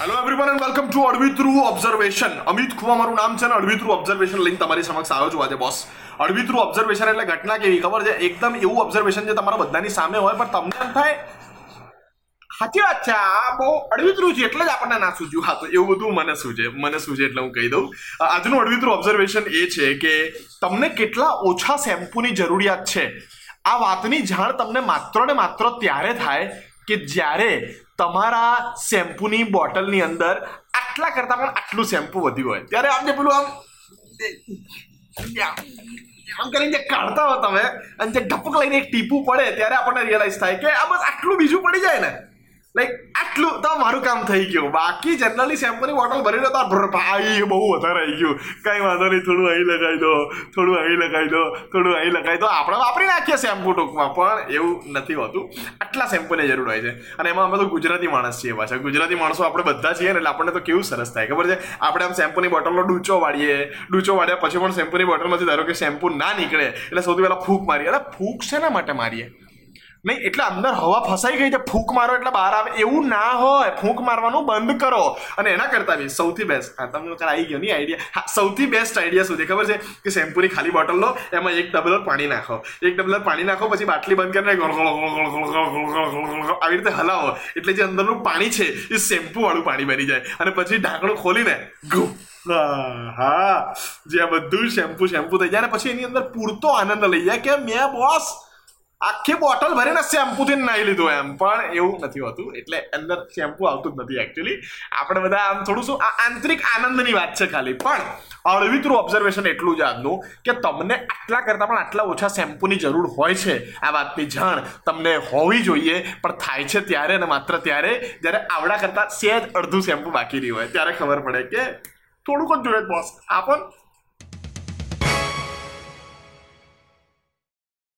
Hello everyone and welcome to અડવી through observation Amit Khuva મારું નામ છે અને અડવી થ્રુ ઓબ્ઝર્વેશન લઈને તમારી સમક્ષ આવ્યો છું આજે બોસ અડવી થ્રુ ઓબ્ઝર્વેશન એટલે ઘટના કેવી, ખબર છે? એકદમ એવું ઓબ્ઝર્વેશન જે તમારા બધાની સામે હોય, પણ તમને એમ થાય, સાચી વાત છે, આ બહુ અડવિતરું છે, એટલે જ આપણને ના સૂજ્યું. હા, તો એવું બધું મને સૂજે મને સૂજે એટલે હું કહી દઉં. આજનું અડવિતરું ઓબ્ઝર્વેશન એ છે કે તમને કેટલા ઓછા શેમ્પૂની જરૂરિયાત છે. આ વાતની જાણ તમને માત્ર ને માત્ર ત્યારે થાય કે જ્યારે તમારા શેમ્પૂની બોટલની અંદર આટલા કરતાં પણ આટલું શેમ્પૂ વધ્યું હોય. ત્યારે આમ પેલું આમ આમ કરીને જે કાઢતા હો તમે, અને જે ઢપક લઈને એક ટીપું પડે, ત્યારે આપણને રિયલાઇઝ થાય કે આ બસ આટલું બીજું પડી જાય ને. લાઈક આટલું તો મારું કામ થઈ ગયું. બાકી જનરલી શેમ્પૂની બોટલ ભરી લો તો ભાઈ બહુ વધારે આવી ગયું. કંઈ વાંધો નહીં, થોડું અહીં લગાવી દો, થોડું અહીં લગાવી દો, થોડું અહીં લગાવી દો. આપણે વાપરી નાખીએ શેમ્પૂ ટૂંકમાં, પણ એવું નથી હોતું. આટલા શેમ્પૂની જરૂર હોય છે. અને એમાં અમે તો ગુજરાતી માણસ છીએ પાછા. ગુજરાતી માણસો આપણે બધા છીએ ને, એટલે આપણને તો કેવું સરસ થાય, ખબર છે? આપણે આમ શેમ્પૂની બોટલનો ડૂચો વાળીએ, ડૂચો વાળ્યા પછી પણ શેમ્પૂની બોટલમાંથી ધારો કે શેમ્પૂ ના નીકળે, એટલે સૌથી પહેલાં ફૂંક મારીએ. એટલે ફૂંક શેના માટે મારીએ? નહીં એટલે અંદર હવા ફસાઈ ગઈ છે ફૂંક મારો એટલે બહાર આવે એવું ના હોય ફૂંક મારવાનું બંધ કરો અને એના કરતા બી સૌથી બેસ્ટ હા તમને લોકો આવી ગયો નહીં આઈડિયા હા સૌથી બેસ્ટ આઈડિયા શું છે ખબર છે કે શેમ્પૂની ખાલી બોટલ લો એમાં એક ડબલર પાણી નાખો એક ડબલર પાણી નાખો પછી બાટલી બંધ કરીને આવી રીતે હલાવો એટલે જે અંદરનું પાણી છે એ શેમ્પૂ વાળું પાણી બની જાય અને પછી ઢાંકણું ખોલીને ગુ હા જે આ બધું શેમ્પૂ શેમ્પૂ થઈ જાય અને પછી એની અંદર પૂરતો આનંદ લઈ જાય કે મેં બોસ આખી બોટલ ભરીને શેમ્પૂથી નાહી લીધું એમ. પણ એવું નથી હોતું. એટલે અંદર શેમ્પુ આવતું જ નથી એકચ્યુઅલી આપણે બધા આમ થોડું શું, આ આંતરિક આનંદની વાત છે ખાલી. પણ અળવિતરું ઓબ્ઝર્વેશન એટલું જ આજનું કે તમને આટલા કરતાં પણ આટલા ઓછા શેમ્પૂની જરૂર હોય છે આ વાતની જાણ તમને હોવી જોઈએ, પણ થાય છે ત્યારે અને માત્ર ત્યારે જ્યારે આવડા કરતાં સેજ અડધું શેમ્પુ બાકી રહ્યું હોય. ત્યારે ખબર પડે કે થોડુંક જ જોઈએ બોસ આ પણ